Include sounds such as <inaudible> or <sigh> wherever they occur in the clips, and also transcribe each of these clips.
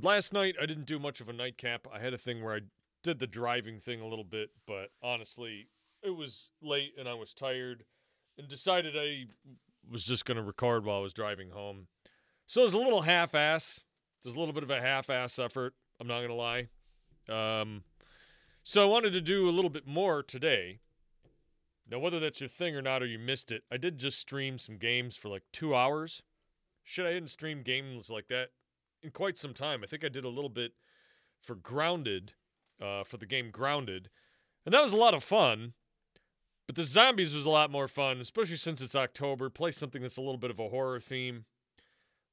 But last night I didn't do much of a nightcap. I had a thing where I did the driving thing a little bit, but honestly, it was late and I was tired and decided I was just going to record while I was driving home. So it was a little half ass. There's a little bit of a half ass effort. I'm not going to lie. Um, so I wanted to do a little bit more today. Now, whether that's your thing or not, or you missed it, I did just stream some games for like two hours. Shit, I hadn't streamed games like that in quite some time. I think I did a little bit for Grounded, uh, for the game Grounded, and that was a lot of fun. But the zombies was a lot more fun, especially since it's October. Play something that's a little bit of a horror theme.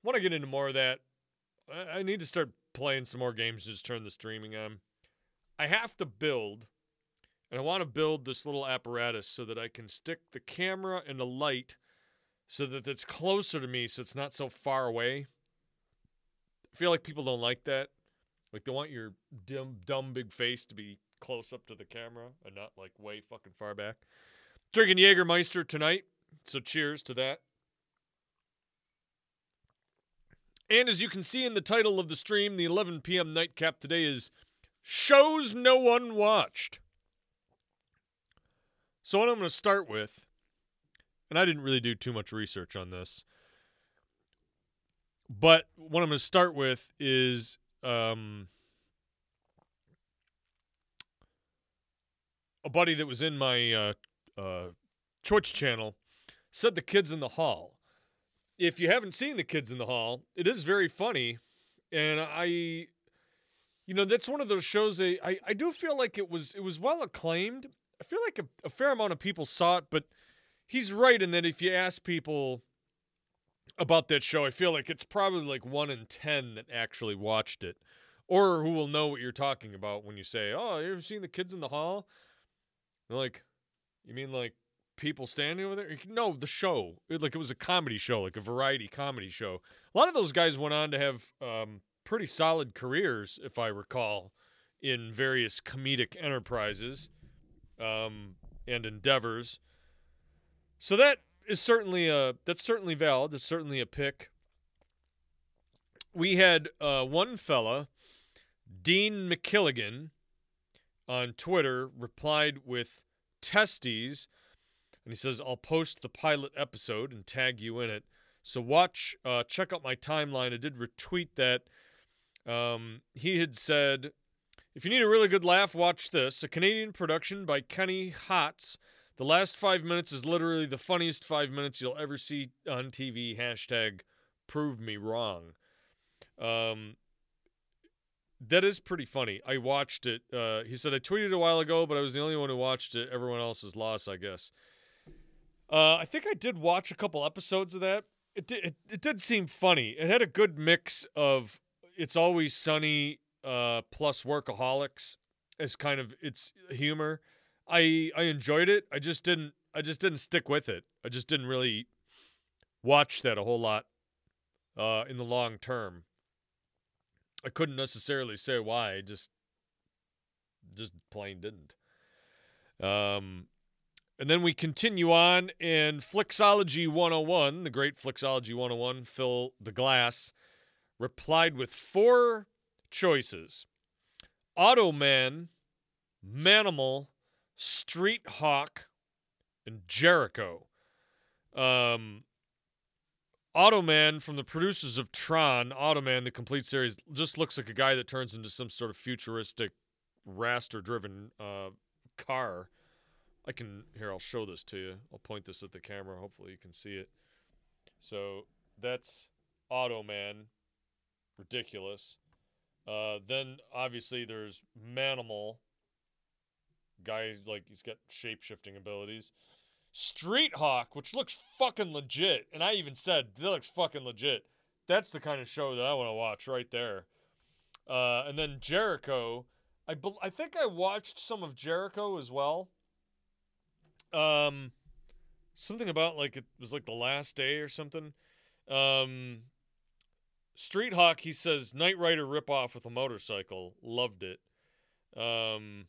Want to get into more of that. I, I need to start playing some more games. Just turn the streaming on. I have to build, and I want to build this little apparatus so that I can stick the camera and the light so that it's closer to me so it's not so far away. Feel like people don't like that. Like they want your dumb, dumb big face to be close up to the camera and not like way fucking far back. Drinking Jägermeister tonight, so cheers to that. And as you can see in the title of the stream, the 11 p.m. nightcap today is Shows No One Watched. So, what I'm going to start with, and I didn't really do too much research on this, but what I'm going to start with is um, a buddy that was in my uh, uh, Twitch channel said the kids in the hall. If you haven't seen the kids in the hall, it is very funny, and I, you know, that's one of those shows. That I I do feel like it was it was well acclaimed. I feel like a, a fair amount of people saw it, but he's right in that if you ask people about that show, I feel like it's probably like one in ten that actually watched it, or who will know what you're talking about when you say, "Oh, you ever seen the kids in the hall?" They're like, you mean like people standing over there? No, the show. It, like it was a comedy show, like a variety comedy show. A lot of those guys went on to have um, pretty solid careers, if I recall, in various comedic enterprises um, and endeavors. So that is certainly a that's certainly valid. It's certainly a pick. We had uh, one fella, Dean McKilligan, on Twitter replied with Testees, and he says, "I'll post the pilot episode and tag you in it." So watch, uh, check out my timeline. I did retweet that. Um, he had said, "If you need a really good laugh, watch this. A Canadian production by Kenny Hotz. The last five minutes is literally the funniest five minutes you'll ever see on TV. Hashtag prove me wrong." Um, that is pretty funny. I watched it. Uh, he said I tweeted a while ago, but I was the only one who watched it. Everyone else is lost, I guess. Uh, I think I did watch a couple episodes of that. It did. It, it did seem funny. It had a good mix of "It's Always Sunny" uh, plus "Workaholics" as kind of its humor. I I enjoyed it. I just didn't. I just didn't stick with it. I just didn't really watch that a whole lot uh, in the long term. I couldn't necessarily say why. I just just plain didn't. Um, and then we continue on in Flixology 101, the great Flixology 101, Phil the Glass, replied with four choices Automan, Manimal, Street Hawk, and Jericho. Um, Automan from the producers of Tron, Automan, the complete series, just looks like a guy that turns into some sort of futuristic raster driven uh, car. I can, here, I'll show this to you. I'll point this at the camera. Hopefully you can see it. So that's Automan. Ridiculous. Uh, then obviously there's Manimal. Guy, like, he's got shape shifting abilities. Street Hawk, which looks fucking legit. And I even said, that looks fucking legit. That's the kind of show that I want to watch right there. Uh, and then Jericho. I, be- I think I watched some of Jericho as well. Um, something about like it was like the last day or something. Um, Street Hawk, he says, Knight Rider ripoff with a motorcycle. Loved it. Um,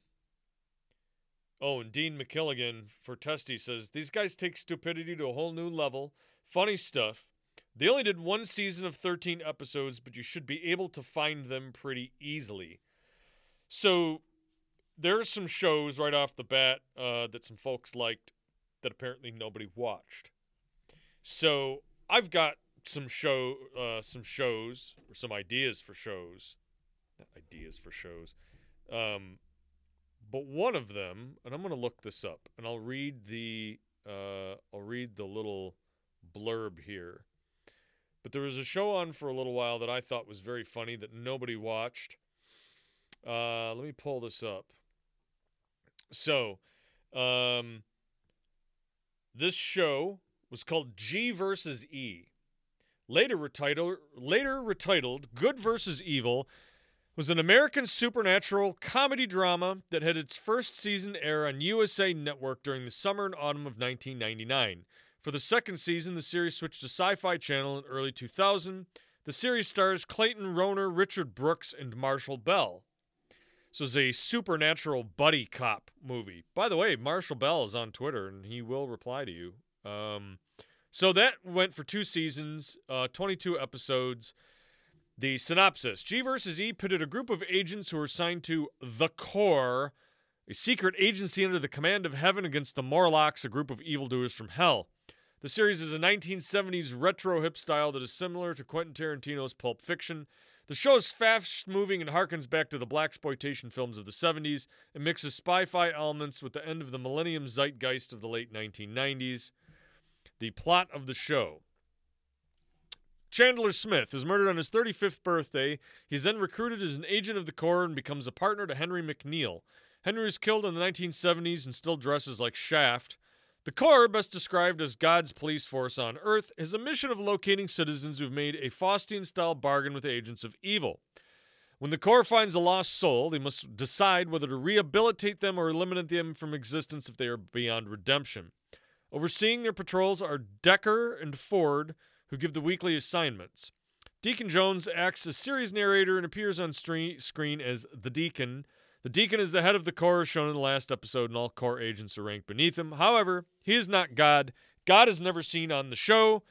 Oh, and Dean McKilligan for Testy says these guys take stupidity to a whole new level. Funny stuff. They only did one season of 13 episodes, but you should be able to find them pretty easily. So there's some shows right off the bat uh, that some folks liked that apparently nobody watched. So I've got some show, uh, some shows or some ideas for shows, Not ideas for shows. Um, but one of them, and I'm gonna look this up, and I'll read the, uh, I'll read the little blurb here. But there was a show on for a little while that I thought was very funny that nobody watched. Uh, let me pull this up. So, um, this show was called G versus E. Later retitled, later retitled Good versus Evil, was an American supernatural comedy drama that had its first season air on USA Network during the summer and autumn of 1999. For the second season, the series switched to Sci Fi Channel in early 2000. The series stars Clayton Rohner, Richard Brooks, and Marshall Bell. So it's a supernatural buddy cop movie. By the way, Marshall Bell is on Twitter and he will reply to you. Um, so that went for two seasons, uh, 22 episodes. The synopsis G versus E pitted a group of agents who were assigned to the Corps, a secret agency under the command of heaven, against the Morlocks, a group of evildoers from hell. The series is a 1970s retro hip style that is similar to Quentin Tarantino's Pulp Fiction. The show is fast moving and harkens back to the blaxploitation films of the 70s and mixes spy-fi elements with the end of the millennium zeitgeist of the late 1990s. The plot of the show. Chandler Smith is murdered on his 35th birthday. He's then recruited as an agent of the Corps and becomes a partner to Henry McNeil. Henry was killed in the 1970s and still dresses like Shaft. The Corps, best described as God's police force on Earth, has a mission of locating citizens who've made a Faustian style bargain with agents of evil. When the Corps finds a lost soul, they must decide whether to rehabilitate them or eliminate them from existence if they are beyond redemption. Overseeing their patrols are Decker and Ford, who give the weekly assignments. Deacon Jones acts as series narrator and appears on screen as the Deacon, the deacon is the head of the Corps, shown in the last episode, and all Corps agents are ranked beneath him. However, he is not God. God is never seen on the show.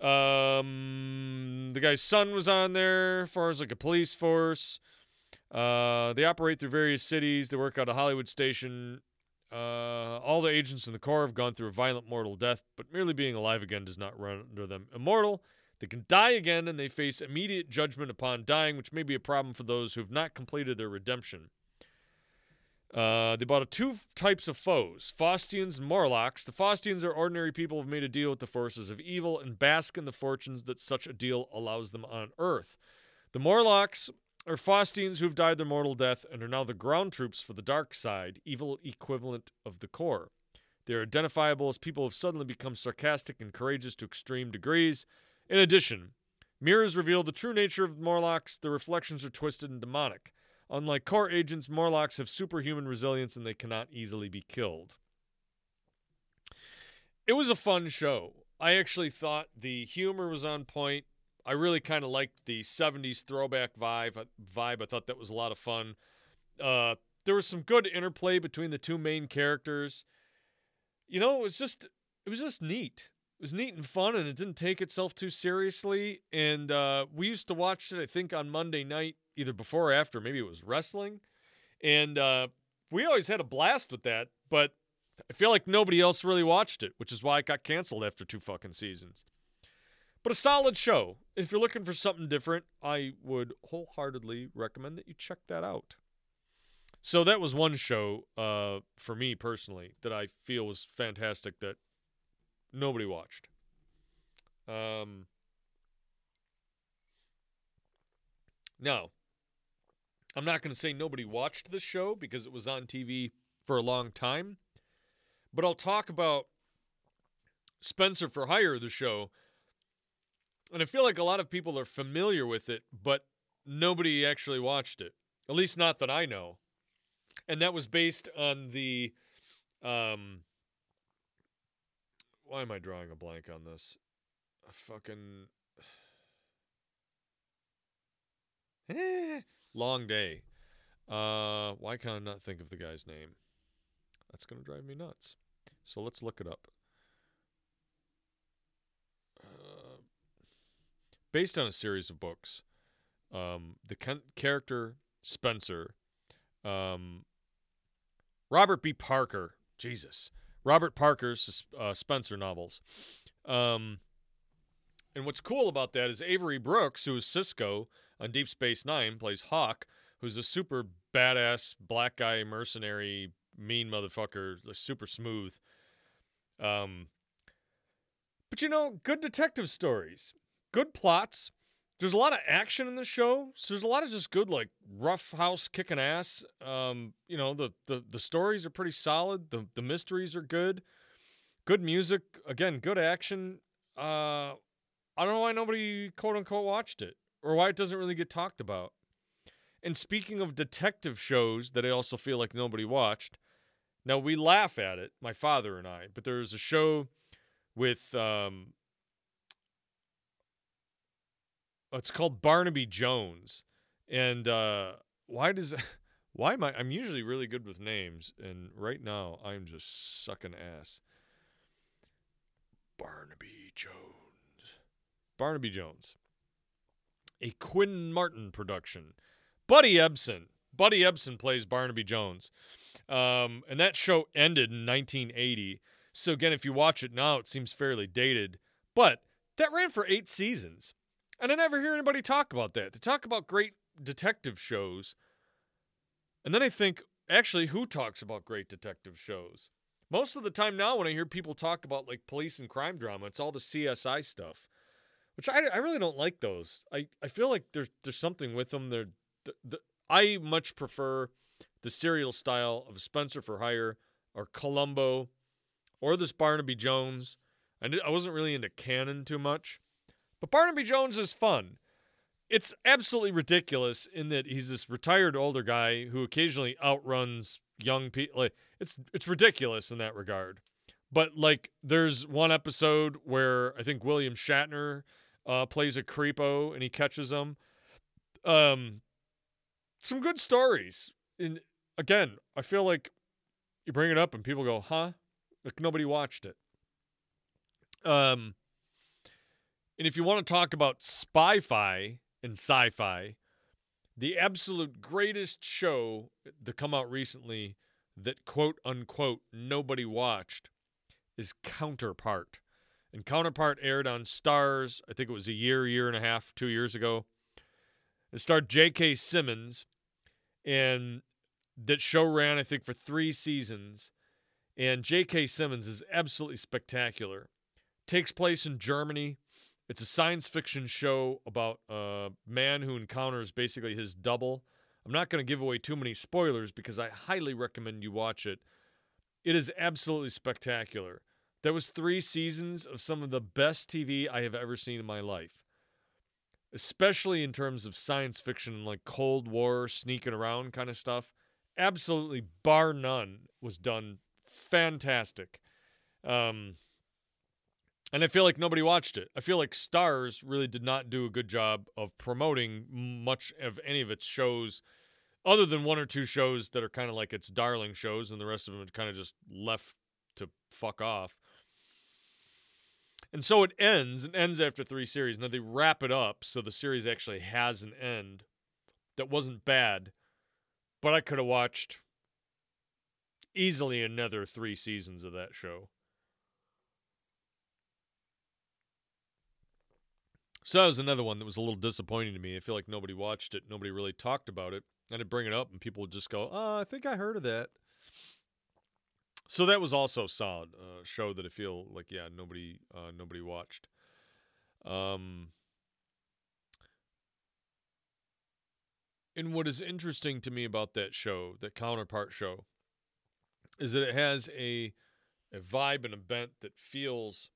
Um, the guy's son was on there, as far as like a police force. Uh, they operate through various cities. They work out of Hollywood Station. Uh, all the agents in the Corps have gone through a violent mortal death, but merely being alive again does not render them immortal. They can die again, and they face immediate judgment upon dying, which may be a problem for those who have not completed their redemption. Uh, they bought two types of foes Faustians and Morlocks. The Faustians are ordinary people who have made a deal with the forces of evil and bask in the fortunes that such a deal allows them on Earth. The Morlocks are Faustians who have died their mortal death and are now the ground troops for the dark side, evil equivalent of the core. They are identifiable as people who have suddenly become sarcastic and courageous to extreme degrees. In addition, mirrors reveal the true nature of the Morlocks. Their reflections are twisted and demonic. Unlike core agents, Morlocks have superhuman resilience and they cannot easily be killed. It was a fun show. I actually thought the humor was on point. I really kind of liked the 70s throwback vibe. Uh, vibe. I thought that was a lot of fun. Uh, there was some good interplay between the two main characters. You know, it was just it was just neat. It was neat and fun, and it didn't take itself too seriously. And uh, we used to watch it, I think, on Monday night either before or after. Maybe it was wrestling, and uh, we always had a blast with that. But I feel like nobody else really watched it, which is why it got canceled after two fucking seasons. But a solid show. If you're looking for something different, I would wholeheartedly recommend that you check that out. So that was one show uh, for me personally that I feel was fantastic that nobody watched. Um, now, I'm not going to say nobody watched the show because it was on TV for a long time, but I'll talk about Spenser for Hire, the show. And I feel like a lot of people are familiar with it, but nobody actually watched it. At least not that I know. And that was based on the um why am I drawing a blank on this? A fucking <sighs> eh, Long day. Uh, why can I not think of the guy's name? That's to drive me nuts. So let's look it up. Based on a series of books. Um, the con- character Spenser, um, Robert B. Parker, Jesus, Robert Parker's uh, Spenser novels. Um, and what's cool about that is Avery Brooks, who is Sisko on Deep Space Nine, plays Hawk, who's a super badass black guy mercenary, mean motherfucker, super smooth. Um, but you know, good detective stories, good plots. There's a lot of action in the show, so there's a lot of just good, like rough house kicking ass. Um, you know, the the the stories are pretty solid. The the mysteries are good. Good music, again, good action. Uh, I don't know why nobody quote unquote watched it or why it doesn't really get talked about. And speaking of detective shows that I also feel like nobody watched, now we laugh at it, my father and I, but there's a show with um it's called Barnaby Jones. And uh why does <laughs> why am I I'm usually really good with names and right now I'm just sucking ass. Barnaby Jones. Barnaby Jones. A Quinn Martin production. Buddy Ebsen. Buddy Ebsen plays Barnaby Jones. Um, and that show ended in 1980. So again, if you watch it now, it seems fairly dated. But that ran for eight seasons. And I never hear anybody talk about that. They talk about great detective shows. And then I think, actually, who talks about great detective shows? Most of the time now, when I hear people talk about like police and crime drama, it's all the CSI stuff, which I, I really don't like those. I, I feel like there's there's something with them. They're, the, the, I much prefer the serial style of Spenser for Hire or Columbo or this Barnaby Jones. I, I wasn't really into Cannon too much, but Barnaby Jones is fun. It's absolutely ridiculous in that he's this retired older guy who occasionally outruns young people. Like, it's it's ridiculous in that regard. But like, there's one episode where I think William Shatner uh, plays a creepo and he catches him. Um, some good stories. And again, I feel like you bring it up and people go, "Huh?" Like nobody watched it. Um, and if you want to talk about spy-fi and sci-fi, the absolute greatest show to come out recently that quote unquote nobody watched is Counterpart. And Counterpart aired on Starz, I think it was a year, year and a half, two years ago. It starred J.K. Simmons, and that show ran, I think, for three seasons. And J.K. Simmons is absolutely spectacular. Takes place in Germany. It's a science fiction show about a man who encounters basically his double. I'm not going to give away too many spoilers because I highly recommend you watch it. It is absolutely spectacular. That was three seasons of some of the best TV I have ever seen in my life especially in terms of science fiction, like Cold War sneaking around kind of stuff. Absolutely, bar none, was done fantastic. Um, and I feel like nobody watched it. I feel like Starz really did not do a good job of promoting much of any of its shows, other than one or two shows that are kind of like its darling shows, and the rest of them kind of just left to fuck off. And so it ends and ends after three series. Now they wrap it up so the series actually has an end that wasn't bad, but I could have watched easily another three seasons of that show. So that was another one that was a little disappointing to me. I feel like nobody watched it, nobody really talked about it. And I'd bring it up, and people would just go, "Oh, I think I heard of that." So that was also solid uh, show that I feel like yeah nobody uh, nobody watched. Um, and what is interesting to me about that show, that counterpart show, is that it has a a vibe and a bent that feels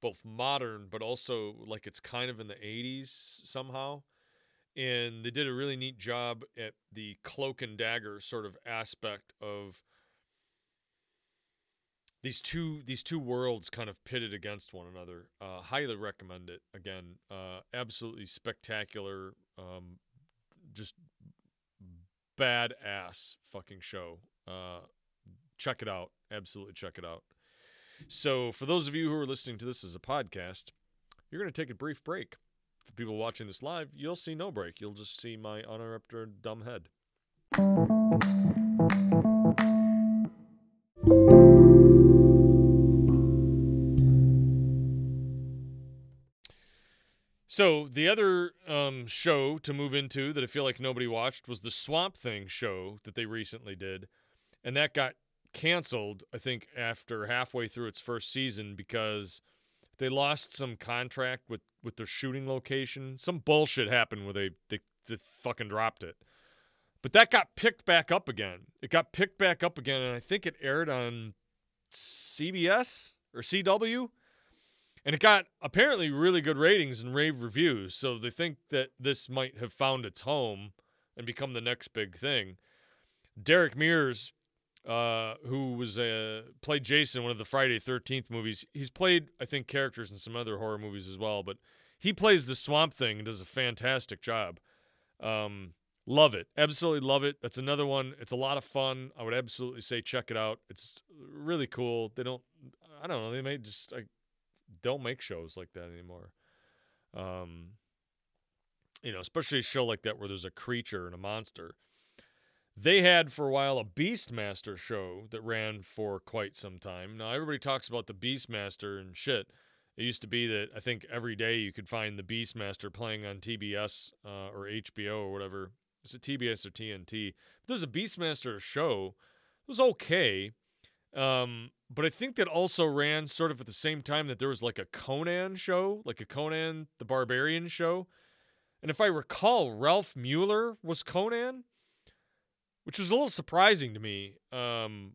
both modern but also like it's kind of in the 80s somehow. And they did a really neat job at the cloak and dagger sort of aspect of these two these two worlds kind of pitted against one another. Uh, highly recommend it. Again, uh, absolutely spectacular. Um, just badass fucking show. Uh, check it out. Absolutely check it out. So, for those of you who are listening to this as a podcast, you're going to take a brief break for people watching this live, you'll see no break. You'll just see my uninterrupted dumb head. So the other um, show to move into that I feel like nobody watched was the Swamp Thing show that they recently did, and that got canceled. I think after halfway through its first season because they lost some contract with with their shooting location. Some bullshit happened where they they, they fucking dropped it. But that got picked back up again. It got picked back up again, and I think it aired on CBS or CW and it got apparently really good ratings and rave reviews. So they think that this might have found its home and become the next big thing. Derek Mears, uh, who was uh, played Jason in one of the Friday Thirteenth movies, he's played I think characters in some other horror movies as well, but he plays the Swamp Thing and does a fantastic job. Um, love it, absolutely love it. That's another one. It's a lot of fun. I would absolutely say check it out. It's really cool. They don't, I don't know, they may just like don't make shows like that anymore. Um, you know, especially a show like that where there's a creature and a monster. They had for a while a Beastmaster show that ran for quite some time. Now everybody talks about the Beastmaster and shit. It used to be that I think every day you could find the Beastmaster playing on TBS uh, or HBO or whatever. Is it TBS or TNT? But there's a Beastmaster show. It was okay. Um, but I think that also ran sort of at the same time that there was like a Conan show, like a Conan the Barbarian show. And if I recall, Ralf Moeller was Conan, which was a little surprising to me. Um,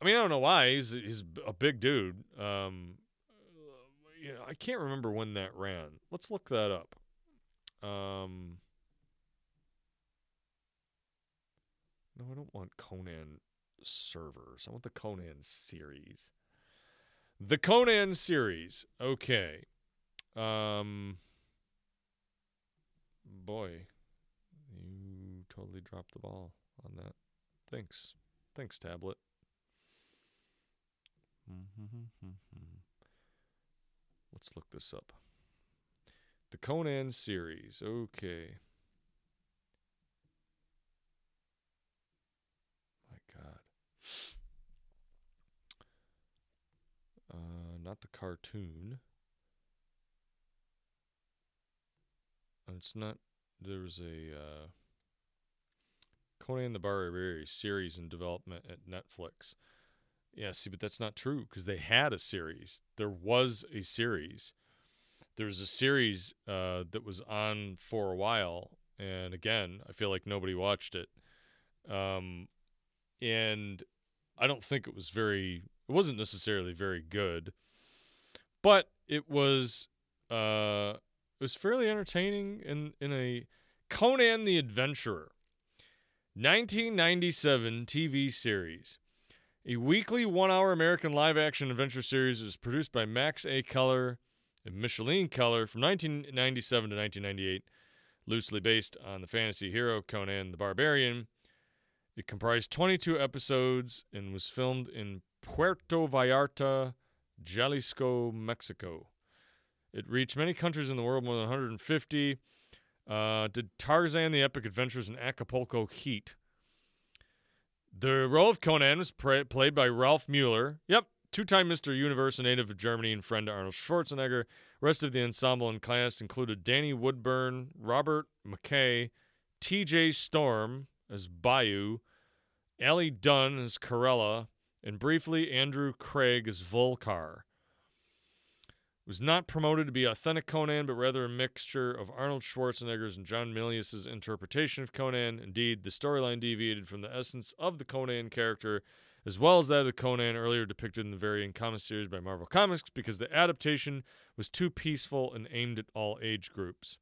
I mean, I don't know why. He's he's a big dude. Um, you know, I can't remember when that ran. Let's look that up. Um, no, I don't want Conan servers. I want the Conan series. The Conan series. Okay. Um boy, totally dropped the ball on that. Thanks. Thanks, tablet. Let's look this up. The Conan series. Okay. My God. Uh, not the cartoon. it's not. There was a uh, Conan the Barbarian series in development at Netflix. Yeah, see, but that's not true because they had a series. There was a series. There was a series uh, that was on for a while, and again, I feel like nobody watched it. Um, and I don't think it was very. It wasn't necessarily very good, but it was. Uh, it was fairly entertaining in in a Conan the Adventurer, 1997 TV series. A weekly one-hour American live-action adventure series is produced by Max A. Keller and Micheline Keller from 1997 to 1998, loosely based on the fantasy hero Conan the Barbarian it comprised 22 episodes and was filmed in Puerto Vallarta, Jalisco, Mexico. It reached many countries in the world, more than 150. Uh, did Tarzan the Epic Adventures in Acapulco Heat. The role of Conan was pra- played by Ralf Moeller. Yep, two-time Mr. Universe, a native of Germany and friend to Arnold Schwarzenegger. Rest of the ensemble and cast included Danny Woodburn, Robert McKay, T.J. Storm as Bayou, Ellie Dunn as Corella, and briefly Andrew Craig as Volkar. Was not promoted to be authentic Conan, but rather a mixture of Arnold Schwarzenegger's and John Milius's interpretation of Conan. Indeed, the storyline deviated from the essence of the Conan character, as well as that of Conan earlier depicted in the variant comic series by Marvel Comics, because the adaptation was too peaceful and aimed at all age groups.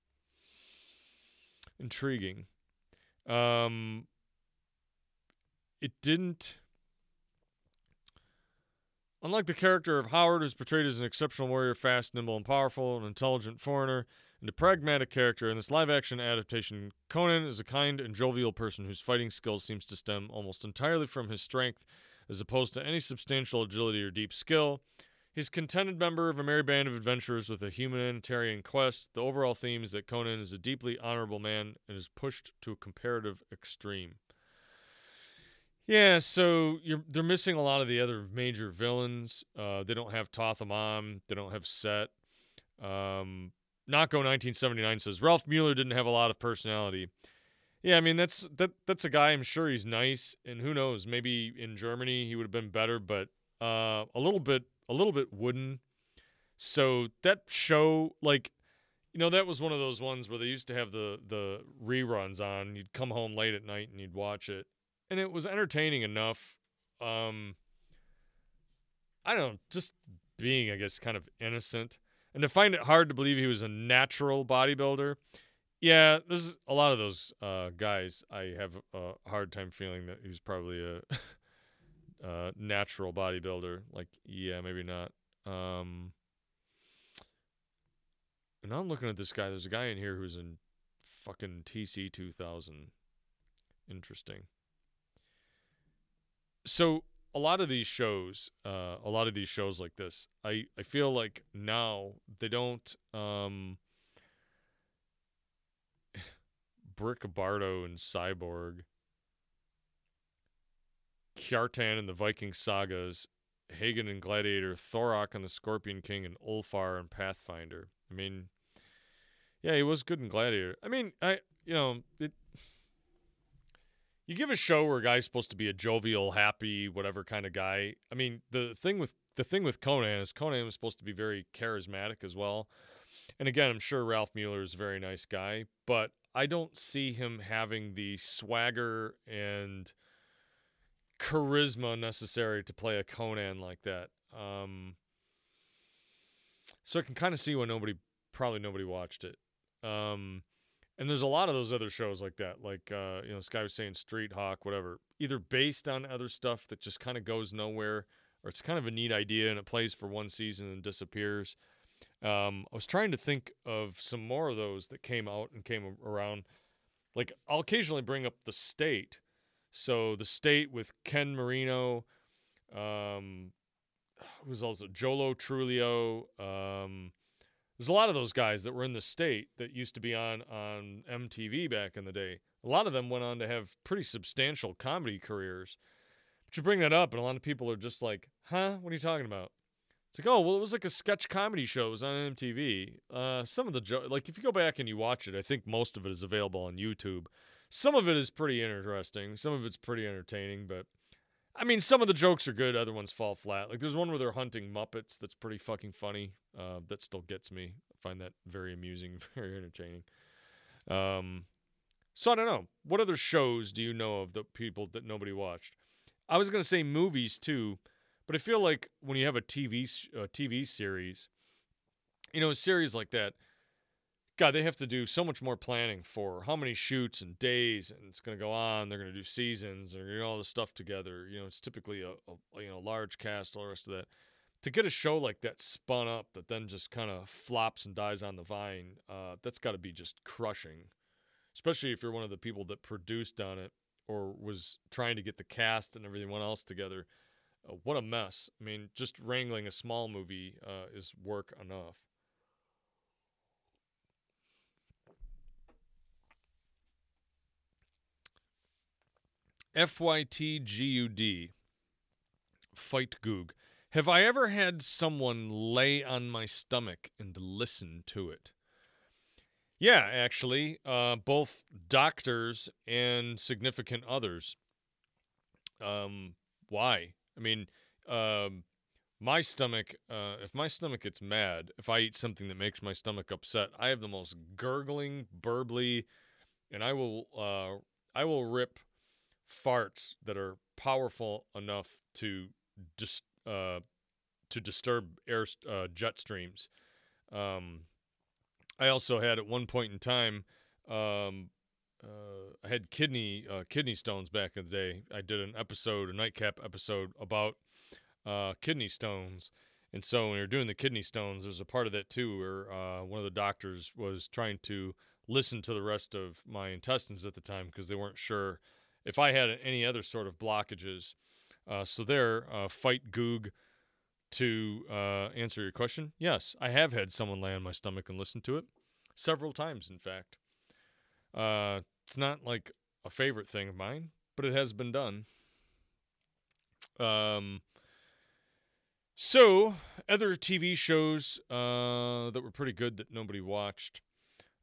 Intriguing. Um, it didn't. Unlike the character of Howard, who's portrayed as an exceptional warrior, fast, nimble, and powerful, an intelligent foreigner, and a pragmatic character, in this live action adaptation, Conan is a kind and jovial person whose fighting skills seems to stem almost entirely from his strength, as opposed to any substantial agility or deep skill. He's a contented member of a merry band of adventurers with a humanitarian quest. The overall theme is that Conan is a deeply honorable man and is pushed to a comparative extreme. Yeah, so they're missing a lot of the other major villains. Uh, they don't have Thoth-Amon. They don't have Set. Um, Nako 1979 says Ralf Moeller didn't have a lot of personality. Yeah, I mean that's that that's a guy. I'm sure he's nice, and who knows? Maybe in Germany he would have been better, but uh, a little bit a little bit wooden. So that show, like, you know, that was one of those ones where they used to have the the reruns on. You'd come home late at night and you'd watch it, and it was entertaining enough. Um, I don't know, just being, I guess, kind of innocent, and to find it hard to believe he was a natural bodybuilder. Yeah, there's a lot of those uh, guys. I have a hard time feeling that he's probably a <laughs> uh, natural bodybuilder. Like, yeah, maybe not. Um, and I'm looking at this guy. There's a guy in here who's in fucking TC 2000. Interesting. So a lot of these shows, uh, a lot of these shows like this, I I feel like now they don't. Um, <sighs> Brick Bardo and Cyborg, Kjartan and the Viking sagas, Hagen and Gladiator, Thorok and the Scorpion King, and Ulfar and Pathfinder. I mean, yeah, he was good in Gladiator. I mean, I you know it. You give a show where a guy's supposed to be a jovial, happy, whatever kind of guy. I mean, the thing with the thing with Conan is Conan was supposed to be very charismatic as well. And again, I'm sure Ralf Moeller is a very nice guy, but I don't see him having the swagger and charisma necessary to play a Conan like that. Um, so I can kind of see why nobody, probably nobody watched it. Um, and there's a lot of those other shows like that, like uh, you know, this guy was saying Street Hawk, whatever, either based on other stuff that just kind of goes nowhere, or it's kind of a neat idea and it plays for one season and disappears. Um, I was trying to think of some more of those that came out and came around. Like I'll occasionally bring up the state. So the state with Ken Marino, um, was also Joe Lo Truglio Um, there's a lot of those guys that were in the state that used to be on on MTV back in the day. A lot of them went on to have pretty substantial comedy careers. But you bring that up, and a lot of people are just like, "Huh? What are you talking about?" It's like, oh, well, it was like a sketch comedy show. It was on MTV. Uh, some of the jo- like, if you go back and you watch it, I think most of it is available on YouTube. Some of it is pretty interesting. Some of it's pretty entertaining, but I mean, some of the jokes are good. Other ones fall flat. Like, there's one where they're hunting Muppets that's pretty fucking funny. Uh, that still gets me. I find that very amusing, <laughs> very entertaining. Um, so I don't know. What other shows do you know of the people that nobody watched? I was gonna say movies too. But I feel like when you have a TV TV series, you know, a series like that, God, they have to do so much more planning for how many shoots and days, and it's going to go on. They're going to do seasons and you know, all the stuff together. You know, it's typically a, a you know large cast, all the rest of that. To get a show like that spun up that then just kind of flops and dies on the vine, uh, that's got to be just crushing. Especially if you're one of the people that produced on it or was trying to get the cast and everyone else together uh, what a mess. I mean, just wrangling a small movie uh, is work enough. FYTGUD. Fight Goog. Have I ever had someone lay on my stomach and listen to it? Yeah, actually, uh, both doctors and significant others. Um, why? I mean, um, my stomach, uh, if my stomach gets mad, if I eat something that makes my stomach upset, I have the most gurgling, burbly, and I will, uh, I will rip farts that are powerful enough to dis- uh, to disturb air uh, jet streams. Um, I also had at one point in time um, uh, I had kidney uh, kidney stones back in the day. I did an episode, a nightcap episode about uh, kidney stones. And so when you're doing the kidney stones, there's a part of that too where uh, one of the doctors was trying to listen to the rest of my intestines at the time because they weren't sure if I had any other sort of blockages. Uh, so there, uh, fight Goog to uh, answer your question, yes, I have had someone lay on my stomach and listen to it several times, in fact. Uh, it's not like a favorite thing of mine, but it has been done. Um, so other TV shows uh, that were pretty good that nobody watched.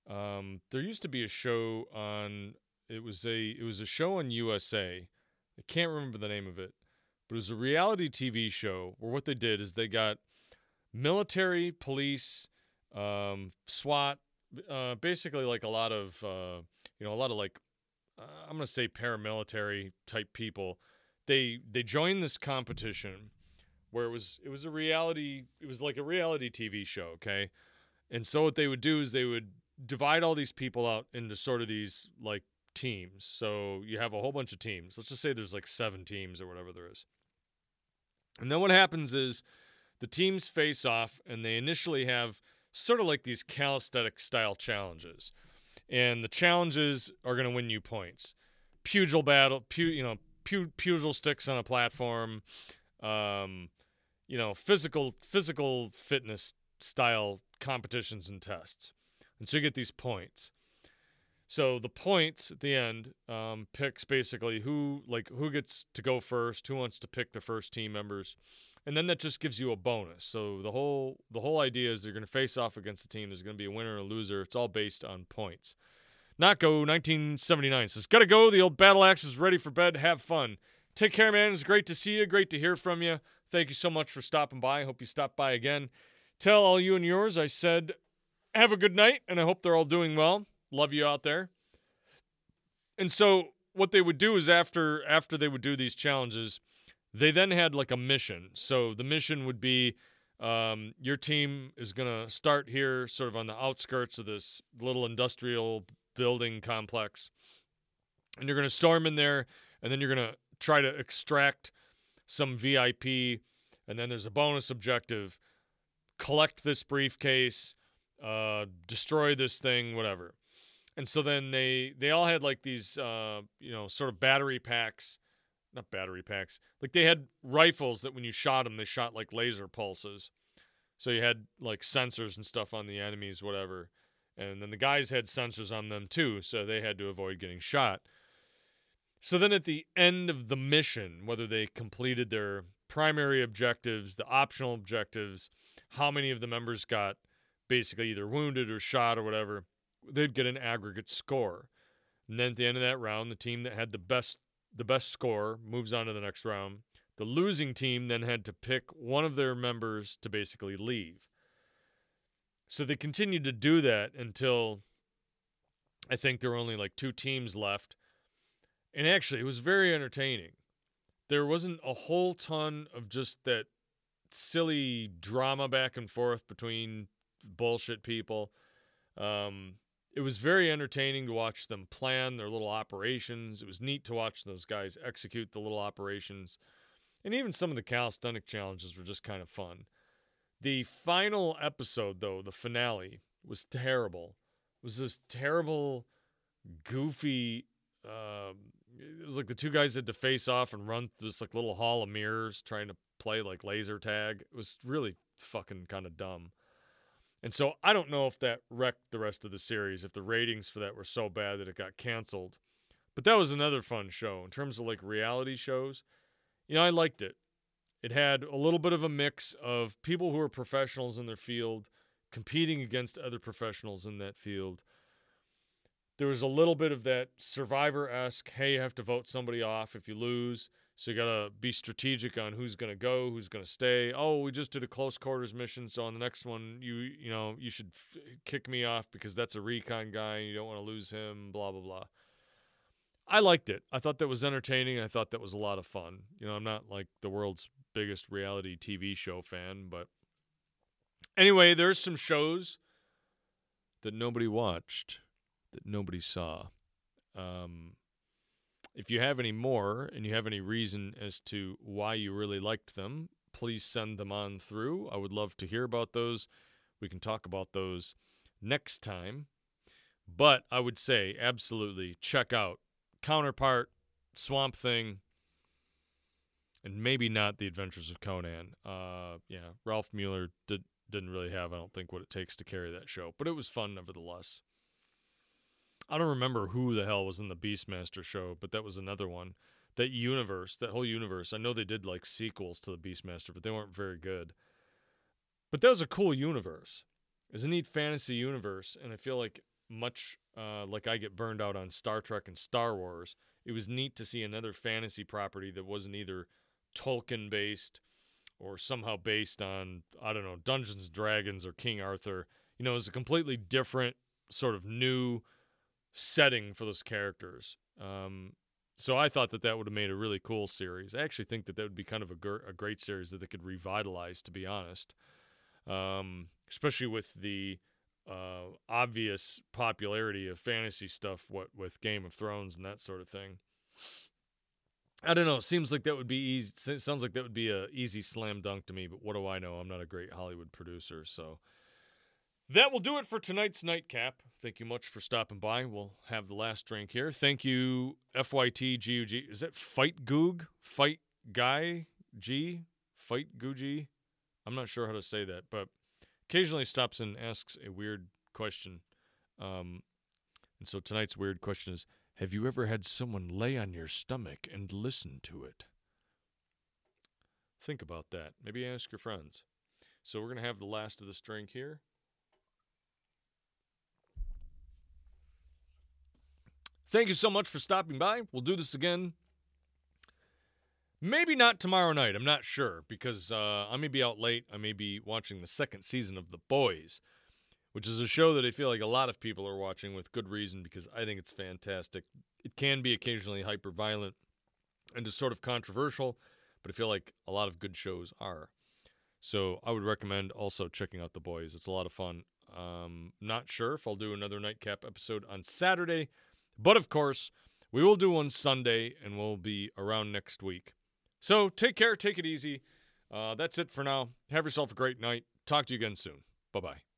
Um, there used to be a show on. It was a it was a show on USA. I can't remember the name of it, but it was a reality TV show where what they did is they got military, police, um, SWAT, uh, basically like a lot of uh, you know a lot of like uh, I'm gonna say paramilitary type people. They they joined this competition where it was it was a reality it was like a reality TV show, okay? And so what they would do is they would divide all these people out into sort of these like teams. So you have a whole bunch of teams. Let's just say there's like seven teams or whatever there is. And then what happens is the teams face off and they initially have sort of like these calisthenic style challenges. And the challenges are going to win you points. Pugil battle, pu- you know, pu- pugil sticks on a platform, um, you know, physical physical fitness style competitions and tests. And so you get these points. So the points at the end um, picks basically who like who gets to go first, who wants to pick the first team members, and then that just gives you a bonus. So the whole the whole idea is they're going to face off against the team. There's going to be a winner and a loser. It's all based on points. Not go 1979 says gotta go. The old battle axe is ready for bed. Have fun. Take care, man. It's great to see you. Great to hear from you. Thank you so much for stopping by. I hope you stop by again. Tell all you and yours I said have a good night, and I hope they're all doing well. Love you out there. And so what they would do is after after they would do these challenges, they then had like a mission. So the mission would be um, your team is gonna start here, sort of on the outskirts of this little industrial building complex, and you're gonna storm in there, and then you're gonna try to extract some VIP, and then there's a bonus objective: collect this briefcase uh, destroy this thing, whatever. And so then they they all had like these uh, you know sort of battery packs, not battery packs. Like they had rifles that when you shot them, they shot like laser pulses. So you had like sensors and stuff on the enemies, whatever. And then the guys had sensors on them too, so they had to avoid getting shot. So then at the end of the mission, whether they completed their primary objectives, the optional objectives, how many of the members got basically either wounded or shot or whatever, they'd get an aggregate score. And then at the end of that round, the team that had the best the best score moves on to the next round. The losing team then had to pick one of their members to basically leave. So they continued to do that until I think there were only like two teams left. And actually, it was very entertaining. There wasn't a whole ton of just that silly drama back and forth between bullshit people. Um, it was very entertaining to watch them plan their little operations. It was neat to watch those guys execute the little operations. And even some of the calisthenic challenges were just kind of fun. The final episode, though, the finale, was terrible. It was this terrible, goofy. Uh, it was like the two guys had to face off and run through this like little hall of mirrors trying to play like laser tag. It was really fucking kind of dumb. And so I don't know if that wrecked the rest of the series, if the ratings for that were so bad that it got canceled. But that was another fun show in terms of like reality shows. You know, I liked it. It had a little bit of a mix of people who are professionals in their field competing against other professionals in that field. There was a little bit of that survivor esque, hey, you have to vote somebody off if you lose. So you got to be strategic on who's to go, who's to stay. Oh, we just did a close quarters mission, so on the next one, you you know you should f- kick me off because that's a recon guy, and you don't want to lose him. Blah blah blah. I liked it. I thought that was entertaining. I thought that was a lot of fun. You know, I'm not like the world's biggest reality TV show fan, but anyway, there's some shows that nobody watched, that nobody saw. Um, if you have any more and you have any reason as to why you really liked them, please send them on through. I would love to hear about those. We can talk about those next time. But I would say absolutely check out Counterpart, Swamp Thing. and maybe not the Adventures of Conan. Uh, yeah, Ralf Moeller did didn't really have, I don't think, what it takes to carry that show, but it was fun nevertheless. I don't remember who the hell was in the Beastmaster show, but that was another one. That universe, that whole universe. I know they did like sequels to the Beastmaster, but they weren't very good. But that was a cool universe. It's a neat fantasy universe, and I feel like much uh, like I get burned out on Star Trek and Star Wars, it was neat to see another fantasy property that wasn't either Tolkien based or somehow based on, I don't know, Dungeons and Dragons or King Arthur. You know, it was a completely different, sort of new setting for those characters. Um, so I thought that that would have made a really cool series. I actually think that that would be kind of a, gr- a great series that they could revitalize, to be honest. Um, especially with the uh, obvious popularity of fantasy stuff, what with Game of Thrones and that sort of thing. I don't know. It seems like that would be easy. Sounds like that would be a easy slam dunk to me. But what do I know? I'm not a great Hollywood producer. So that will do it for tonight's nightcap. Thank you much for stopping by. We'll have the last drink here. Thank you, FYTGUG. Is that Fight Goog? Fight Guy G? Fight Googie? I'm not sure how to say that, but occasionally stops and asks a weird question. Um, and so tonight's weird question is Have you ever had someone lay on your stomach and listen to it? Think about that. Maybe ask your friends. So we're going to have the last of this drink here. Thank you so much for stopping by. We'll do this again Maybe not tomorrow night. I'm not sure because uh, I may be out late. I may be watching the second season of The Boys, which is a show that I feel like a lot of people are watching with good reason because I think it's fantastic. It can be occasionally hyper violent and just sort of controversial, but I feel like a lot of good shows are. So I would recommend also checking out The Boys. It's a lot of fun. Um, not sure if I'll do another nightcap episode on Saturday, but of course, we will do one Sunday and we'll be around next week. So take care, take it easy. Uh, that's it for now. Have yourself a great night. Talk to you again soon. Bye bye.